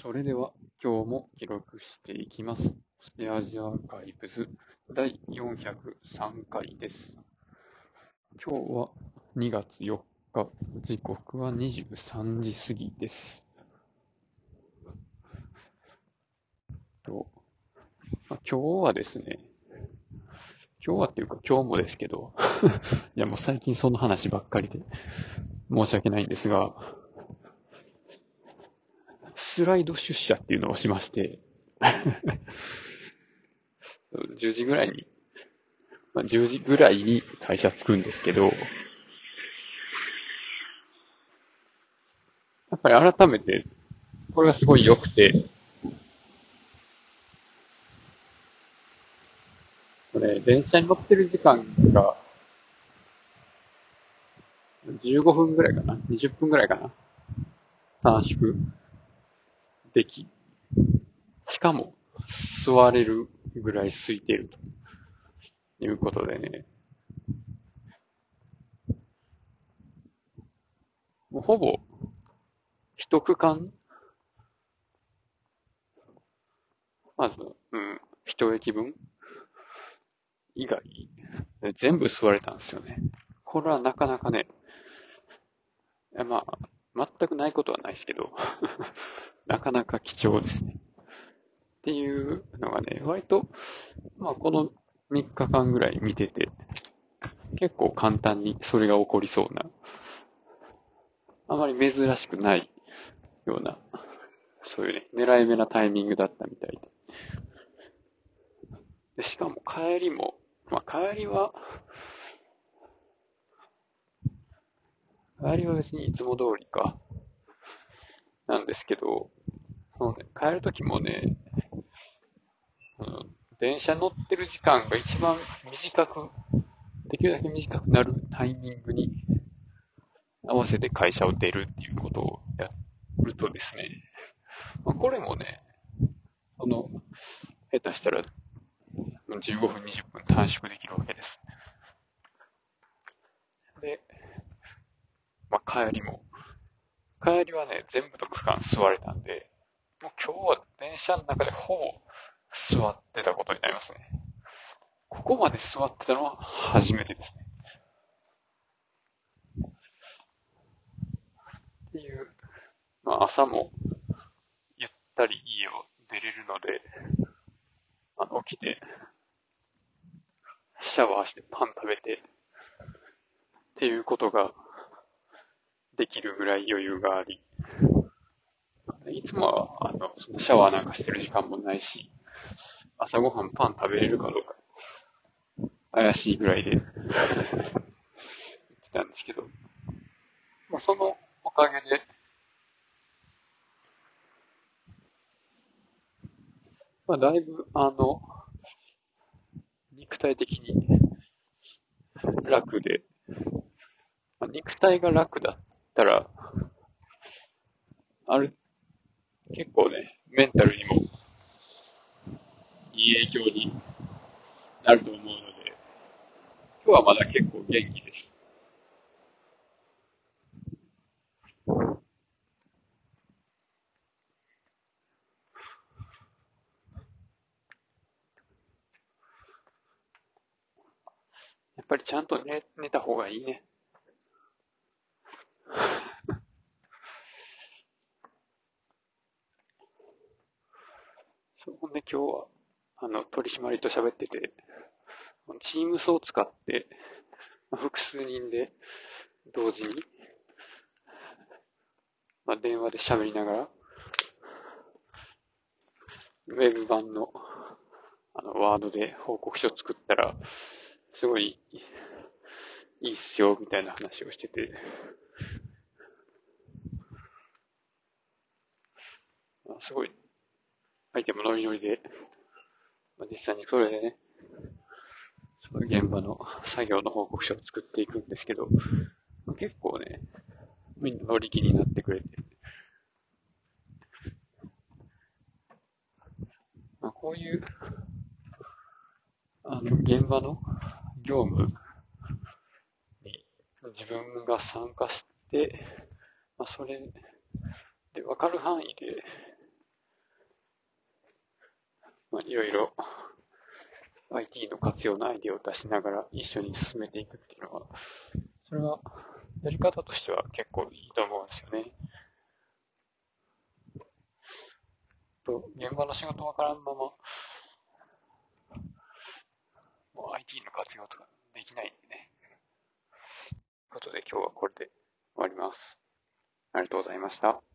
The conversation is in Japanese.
それでは今日も記録していきます。スペアジアアーカイブズ第403回です。今日は2月4日、時刻は23時過ぎです。とまあ今日はですね、今日はっていうか今日もですけど、いやもう最近その話ばっかりで申し訳ないんですが、スライド出社っていうのをしまして、10時ぐらいに、まあ、10時ぐらいに会社着くんですけど、やっぱり改めて、これがすごい良くて、これ、電車に乗ってる時間が、15分ぐらいかな ?20 分ぐらいかな？短縮でき、しかも座れるぐらい空いていると。いうことでね、もうほぼ一区間、まず、うん、一駅分以外、全部座れたんですよね。これはなかなかね、まあ、全くないことはないですけど、なかなか貴重ですね。っていうのがね、割と、まあこの3日間ぐらい見てて、結構簡単にそれが起こりそうな、あまり珍しくないような、そういうね、狙い目なタイミングだったみたいで。でしかも帰りも、まあ帰りは、帰りは別にいつも通りか、なんですけど、そのね、帰るときもね、あの電車乗ってる時間が一番短く、できるだけ短くなるタイミングに合わせて会社を出るっていうことをやるとですね、まあ、これもね、その、下手したら15分、20分短縮できるわけです。で、まあ、帰りも、帰りはね、全部の区間座れたんで、もう今日は電車の中でほぼ座ってたことになりますね。ここまで座ってたのは初めてですね。っていう、まあ、朝もゆったり家を出れるので、あの起きて、シャワーしてパン食べて、っていうことができるぐらい余裕があり、いつもは、あの、そのシャワーなんかしてる時間もないし、朝ごはんパン食べれるかどうか、怪しいぐらいで、言ってたんですけど、まあ、そのおかげで、まあ、だいぶ、あの、肉体的に楽で、まあ、肉体が楽だったら、ある、結構ね、メンタルにもいい影響になると思うので、今日はまだ結構元気です。やっぱりちゃんと寝、寝た方がいいね。そう、ほんで今日は、あの、取締りと喋ってて、チームスを使って、複数人で同時に、まあ、電話で喋りながら、ウェブ版の、あの、ワードで報告書を作ったら、すごい、いいっすよ、みたいな話をしてて、あすごい、相手もノリノリで、まあ、実際にそれでね、その現場の作業の報告書を作っていくんですけど、まあ結構ね、みんな乗り気になってくれて、まあ、こういう、あの、現場の業務に自分が参加して、まあ、それで分かる範囲でまあ、いろいろ IT の活用のアイディアを出しながら一緒に進めていくっていうのは、それはやり方としては結構いいと思うんですよね。と、現場の仕事わからんまま、もう IT の活用とかできないんでね。ということで今日はこれで終わります。ありがとうございました。